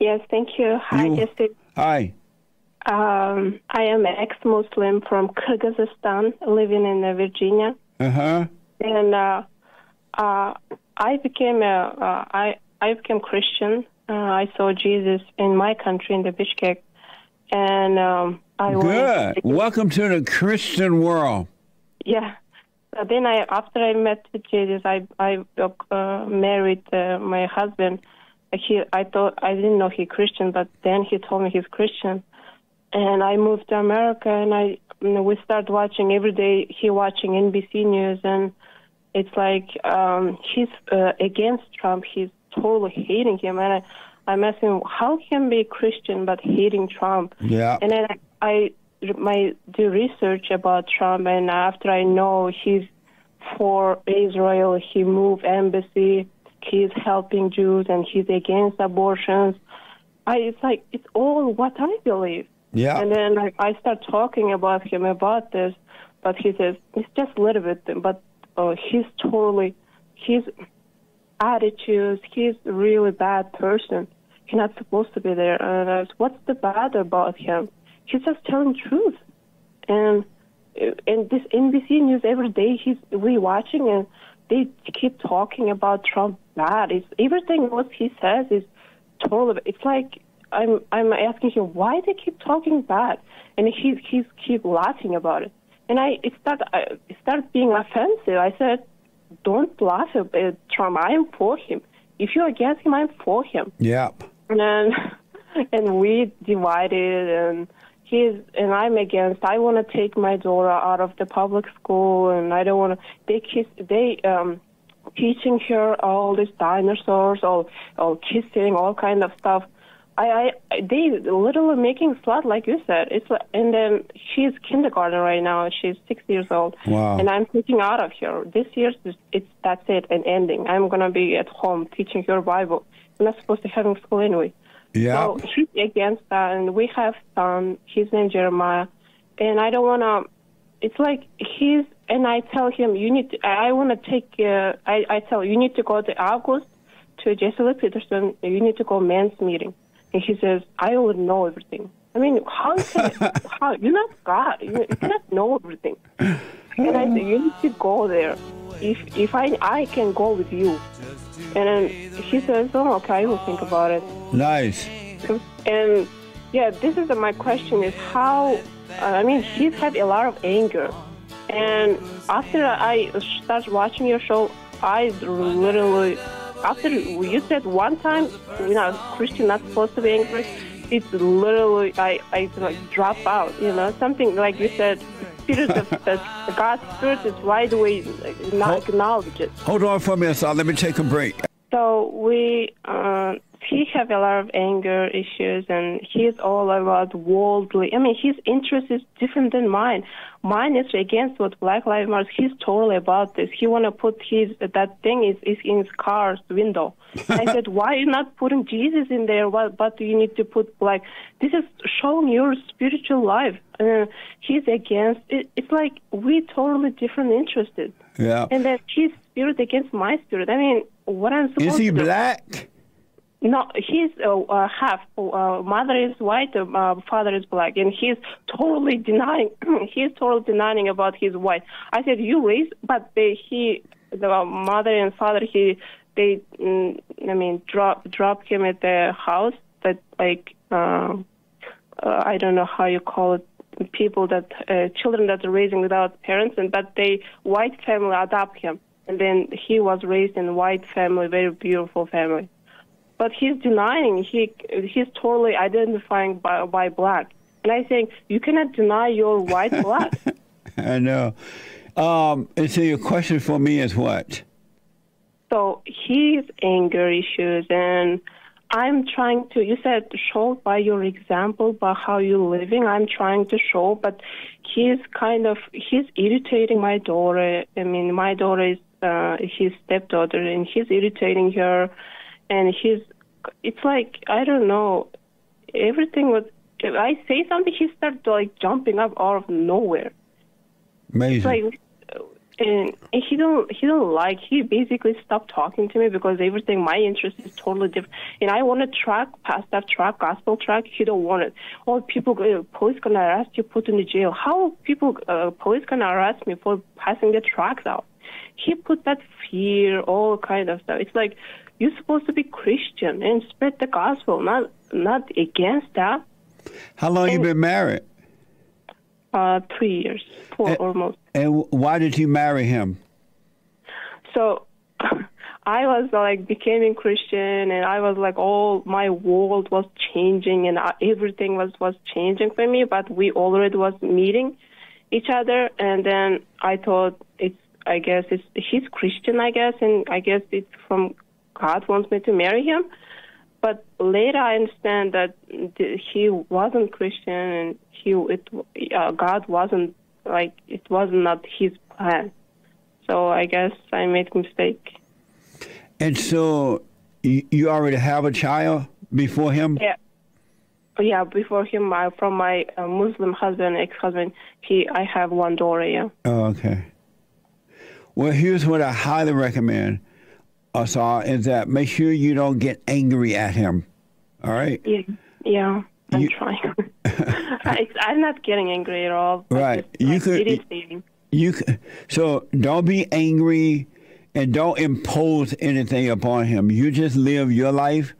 Yes, thank you. Hi, You- Jesse. Hi. Um, I am an ex-Muslim from Kyrgyzstan, living in uh, Virginia, Uh huh. and uh, uh, I became a uh, I I became Christian. Uh, I saw Jesus in my country in the Bishkek, and um, I Good. to- Welcome to the Christian world. Yeah. But then I, after I met Jesus, I I married uh, my husband. He, I thought I didn't know he Christian, but then he told me he's Christian, and I moved to America, and I you know, we start watching every day. He watching NBC News, and it's like um, he's uh, against Trump. He's totally hating him, and I, I'm asking how can be Christian but hating Trump? Yeah. And then I, I my do research about Trump, and after I know he's for Israel, he moved embassy, he's helping Jews, and he's against abortions. I it's like it's all what I believe. Yeah. And then I, I start talking about him about this, but he says it's just a little bit, but uh, he's totally his attitudes. He's a really bad person. He's not supposed to be there. And I said, what's the bad about him? He's just telling truth. And and this NBC News every day he's rewatching and they keep talking about Trump bad. It's everything what he says is totally. It's like I'm I'm asking him why they keep talking bad, and he he's keep laughing about it. And I it start I it start being offensive. I said, don't laugh at Trump. I am for him. If you're against him, I'm for him Yep. and and we divided and he's and I'm against I want to take my daughter out of the public school and I don't want to they kiss they um teaching her all these dinosaurs all all kissing all kind of stuff. I, I they literally making slut like you said. It's like, and then she's kindergarten right now she's six years old. Wow. and I'm taking out of here. this year it's that's it and ending. I'm gonna be at home teaching her Bible. I'm not supposed to have in school anyway Yeah. so he's against that, and we have son. His name Jeremiah, and I don't want to. It's like he's, and I tell him you need. To, I want to take. Uh, I I tell you need to go to August to Jesse Lee Peterson. You need to go men's meeting, and he says I already know everything. I mean, how can how you're not God? You, you cannot know everything. And I said you need to go there. If if I I can go with you, and then he says, oh okay, I will think about it. Nice. And yeah, this is my question: is how? Uh, I mean, he's had a lot of anger, and after I start watching your show, I literally after you said one time, you know, Christian not supposed to be angry. It's literally I I like drop out. You know, something like you said. Spirit of the, God's spirit is right away like, not acknowledge it. Hold on for a minute, son. Let me take a break. So we, uh, he have a lot of anger issues, and he's all about worldly. I mean, his interest is different than mine. Mine is against what Black Lives Matter. He's totally about this. He want to put his that thing is, is in his car's window. I said, why are you not putting Jesus in there? What, but you need to put like this is showing your spiritual life. Uh, he's against it. It's like we totally different interested. Yeah. And then his spirit against my spirit. I mean, what I'm supposed Is he to do? black? No, he's uh, uh, half. Uh, mother is white, uh, father is black, and he's totally denying. he's totally denying about his white. I said you raised, but they, he, the mother and father, he, they, mm, I mean, drop drop him at the house. That like, uh, uh, I don't know how you call it. People that uh, children that are raising without parents, and but they white family adopt him, and then he was raised in white family, very beautiful family but he's denying he he's totally identifying by by black. And i think you cannot deny your white black I know. Um, and so your question for me is what? so his anger issues and i'm trying to you said show by your example by how you're living. I'm trying to show but he's kind of he's irritating my daughter. I mean my daughter is uh his stepdaughter and he's irritating her and he's it's like i don't know. Everything was if i say something he starts like jumping up out of nowhere. Amazing. it's like and he don't he don't like he basically stopped talking to me because everything my interest is totally different. And i want to track past that track gospel track. He don't want it. Oh people uh, police gonna arrest you put in the jail. How people uh, police gonna arrest me for passing the tracks out? He put that fear all kind of stuff. It's like you're supposed to be christian and spread the gospel not not against that How long you been married? uh three years four Eh. almost And why did you marry him? So I was like becoming Christian and I was like all my world was changing and uh, everything was was changing for me but we already was meeting each other and then I thought it's I guess it's he's Christian I guess and I guess it's from God wants me to marry him but later I understand that he wasn't Christian and he it uh, God wasn't like it was not his plan so I guess I made a mistake. And so you, already have a child before him? Yeah. Yeah, before him, I, from my uh, Muslim husband, ex-husband, he, I have one daughter. Yeah. Oh, okay. Well, here's what I highly recommend us all is that make sure you don't get angry at him. All right? Yeah. Yeah. I'm You- trying. I, I'm not getting angry at all. Right. Just, You like, could-. You c- so don't be angry and don't impose anything upon him. You just live your life,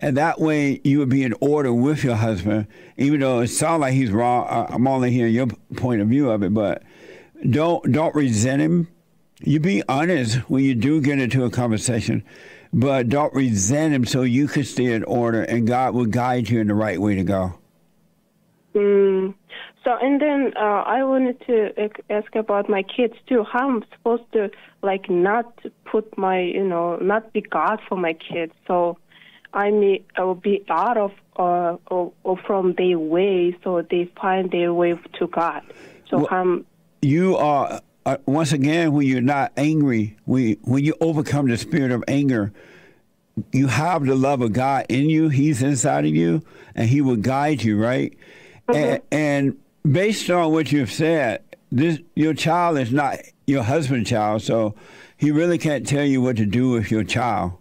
and that way you would be in order with your husband. Even though it sounds like he's wrong, I'm only hearing your point of view of it. But don't don't resent him. You be honest when you do get into a conversation, but don't resent him so you can stay in order, and God will guide you in the right way to go. Mm. So and then uh, I wanted to ask about my kids too. How I'm supposed to like not put my you know not be God for my kids. So I may I will be out of uh or, or from their way, so they find their way to God. So Well- I'm you are uh, once again when you're not angry when, when you overcome the spirit of anger you have the love of god in you he's inside of you and he will guide you right and, and based on what you've said this your child is not your husband's child so he really can't tell you what to do with your child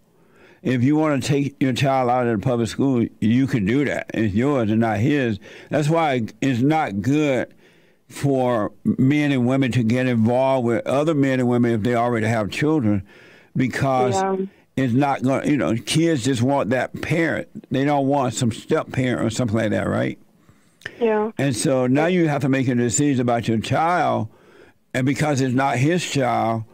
if you want to take your child out of the public school, you can do that. It's yours and not his. That's why it's not good for men and women to get involved with other men and women if they already have children, because Yeah. it's not going. to You know, kids just want that parent. They don't want some step parent or something like that, right? yeah. And so now you have to make a decision about your child, and because it's not his child,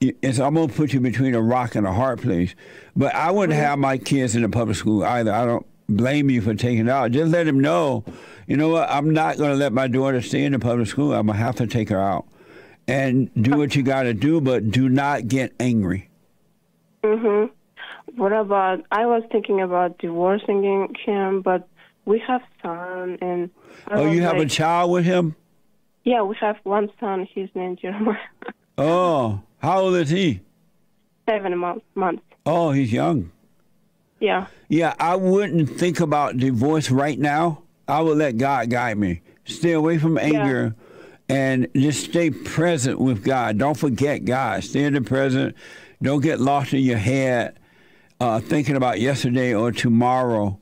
it's I'm gonna put you between a rock and a hard place. But I wouldn't mm-hmm. have my kids in a public school either. I don't blame you for taking it out. Just let him know, you know what? I'm not gonna let my daughter stay in the public school. I'm gonna have to take her out, and do what you got to do, but do not get angry. Mhm. What about? I was thinking about divorcing him, but we have son, and I Oh, you have a child with him? yeah, we have one son. His name Jeremiah. Oh, how old is he? Seven months. Months. Oh, he's young. Yeah. Yeah, I wouldn't think about divorce right now. I would let God guide me. Stay away from anger and just stay present with God. Don't forget God. Stay in the present. Don't get lost in your head uh, thinking about yesterday or tomorrow.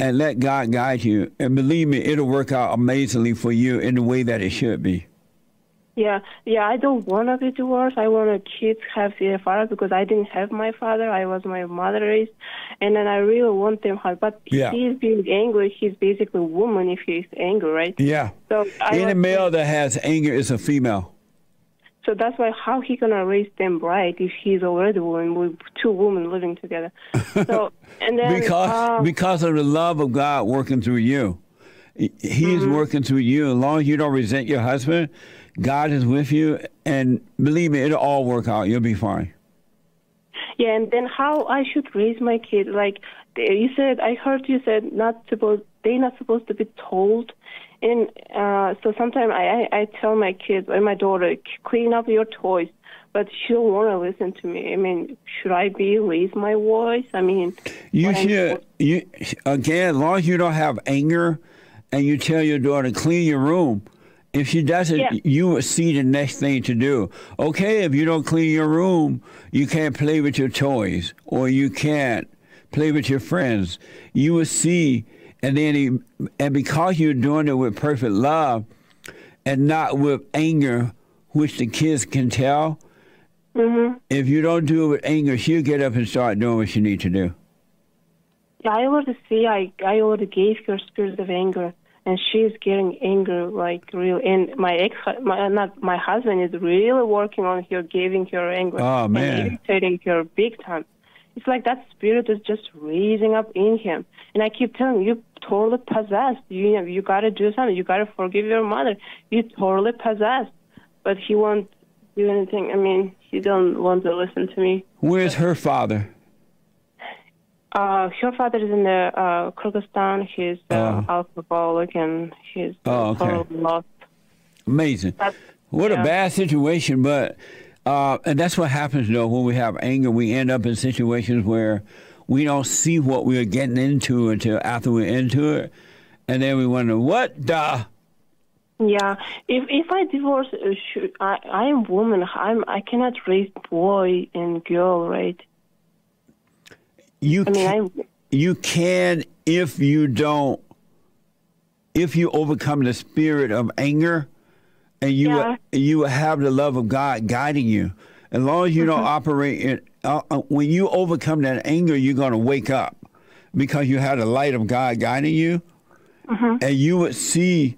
And let God guide you. And believe me, it'll work out amazingly for you in the way that it should be. Yeah, yeah. I don't want to be divorced. I want to kids have their father because I didn't have my father. I was my mother raised, and then I really want them hard. But Yeah. he's being angry. He's basically a woman if he's angry, right? Yeah. So I Any male that has anger is a female. So that's why how he gonna raise them right if he's already woman with two women living together? So and then because uh, because of the love of God working through you. He's Mm-hmm. working through you. As long as you don't resent your husband, God is with you, and believe me, it'll all work out. You'll be fine. Yeah, and then how I should raise my kid? Like you said, I heard you said not supposed they're not supposed to be told. And uh, so sometimes I, I I tell my kids and my daughter clean up your toys, but she don't want to listen to me. I mean, should I be raise my voice? I mean, You should. You again, as long as you don't have anger, and you tell your daughter clean your room, If she doesn't, Yeah. you will see the next thing to do. Okay, if you don't clean your room, you can't play with your toys, or you can't play with your friends. You will see, and then he, and because you're doing it with perfect love, and not with anger, which the kids can tell. hmm If you don't do it with anger, she'll get up and start doing what she need to do. Yeah, I already see. I I already gave her spirit of anger, and she's getting angry like real. And my ex, my not my husband is really working on her, giving her anger. Oh, man. and irritating her big time. It's like that spirit is just raising up in him, and I keep telling him, you totally possessed. You know, you got to do something. You got to forgive your mother. You totally possessed, but he won't do anything. I mean, he don't want to listen to me. Where's her father? Uh, her father is in the uh, Kyrgyzstan. He's uh, Oh. alcoholic and he's Oh, okay. lost. Amazing. But, What a bad situation, but uh, and that's what happens though when we have anger. We end up in situations where we don't see what we're getting into until after we're into it, and then we wonder what the. Yeah, if if I divorce, uh, should, I I am woman. I'm I cannot raise boy and girl, right? You I mean, can, you can if you don't if you overcome the spirit of anger and you Yeah. you will have the love of God guiding you. As long as you don't operate in uh, uh, when you overcome that anger, you're going to wake up because you have the light of God guiding you, and you would see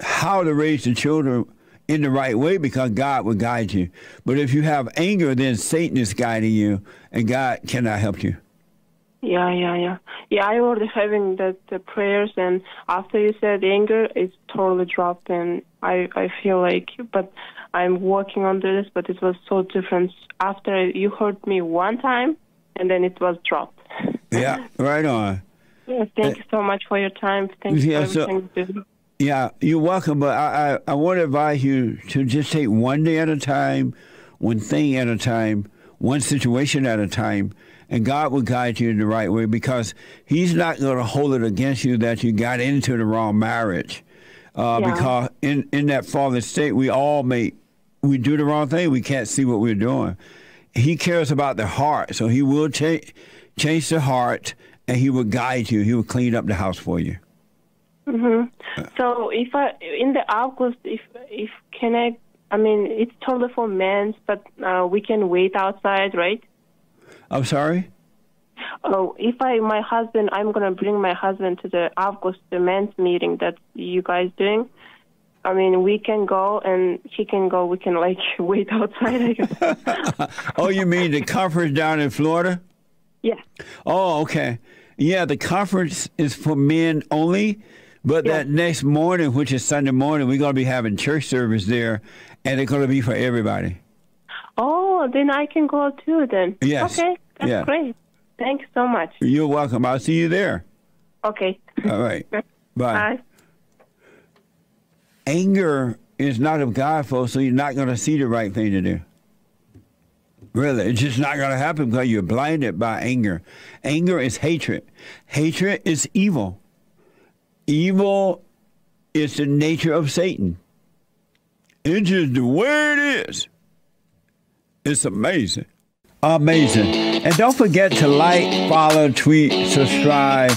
how to raise the children in the right way because God will guide you. But if you have anger, then Satan is guiding you, and God cannot help you. yeah yeah yeah yeah. I already having that the prayers, and after you said anger, it's totally dropped, and I I feel like, but I'm working on this, but it was so different after you hurt me one time, and then it was dropped. Yeah, right on. Yeah, thank you so much for your time. Thank you Yeah, for so- you do. Yeah, you're welcome, but I, I, I want to advise you to just take one day at a time, one thing at a time, one situation at a time, and God will guide you in the right way because He's not going to hold it against you that you got into the wrong marriage. Uh, Yeah. Because in, in that fallen state, we all make, we do the wrong thing. We can't see what we're doing. He cares about the heart, so He will cha- change the heart and He will guide you. He will clean up the house for you. Mhm. So if I in the August, if if can I? I mean, it's totally for men, but uh, we can wait outside, right? I'm sorry? Oh, if I my husband, I'm gonna bring my husband to the August the men's meeting that you guys doing. I mean, we can go and he can go. We can like wait outside. I guess. Oh, you mean the conference down in Florida? yeah. Oh, okay. Yeah, the conference is for men only, but Yeah. that next morning, which is Sunday morning, we're going to be having church service there, and it's going to be for everybody. Oh, then I can go too. Then. Yes. Okay, that's Yeah. great. Thanks so much. You're welcome. I'll see you there. Okay. All right. Bye. Bye. Anger is not of God, folks, so you're not going to see the right thing to do. Really, it's just not going to happen because you're blinded by anger. Anger is hatred. Hatred is evil. Evil is the nature of Satan. It's just the way it is. It's amazing. Amazing. And don't forget to like, follow, tweet, subscribe,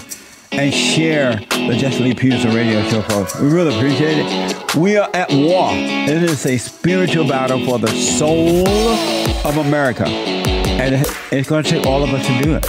and share the Jesse Lee Peterson radio show, folks. We really appreciate it. We are at war. It is a spiritual battle for the soul of America. And it's going to take all of us to do it.